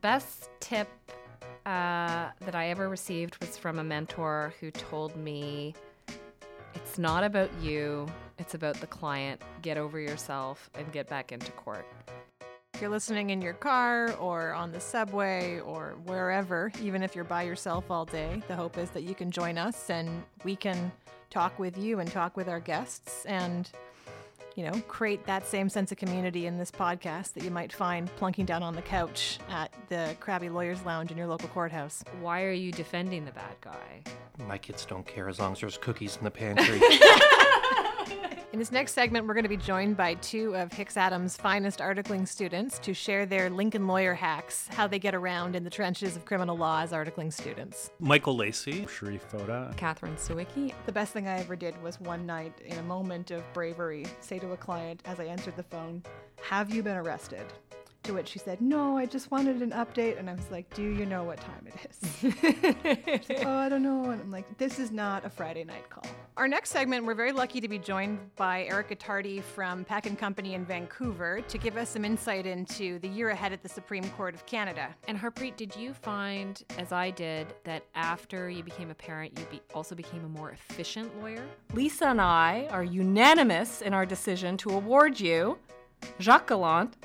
best tip uh, that I ever received was from a mentor who told me it's not about you, it's about the client. Get over yourself and get back into court. If you're listening in your car or on the subway or wherever, even if you're by yourself all day, the hope is that you can join us and we can talk with you and talk with our guests and you know, create that same sense of community in this podcast that you might find plunking down on the couch at the Crabby Lawyers Lounge in your local courthouse. Why are you defending the bad guy? My kids don't care as long as there's cookies in the pantry. In this next segment, we're going to be joined by two of Hicks Adams' finest articling students to share their Lincoln lawyer hacks, how they get around in the trenches of criminal law as articling students. Michael Lacy. Sharif Foda. Catherine Sawicki. The best thing I ever did was one night, in a moment of bravery, say to a client as I answered the phone, Have you been arrested? To which she said, No, I just wanted an update. And I was like, Do you know what time it is? like, oh, I don't know. And I'm like, This is not a Friday night call. Our next segment, we're very lucky to be joined by Eric Gottardi from Peck and Company in Vancouver to give us some insight into the year ahead at the Supreme Court of Canada. And Harpreet, did you find, as I did, that after you became a parent, you be- also became a more efficient lawyer? Lisa and I are unanimous in our decision to award you, Jacques Gallant,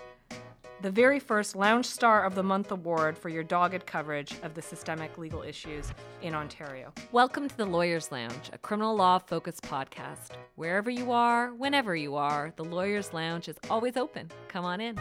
the very first Lounge Star of the Month award for your dogged coverage of the systemic legal issues in Ontario. Welcome to the Lawyers Lounge, a criminal law focused podcast. Wherever you are, whenever you are, the Lawyers Lounge is always open. Come on in.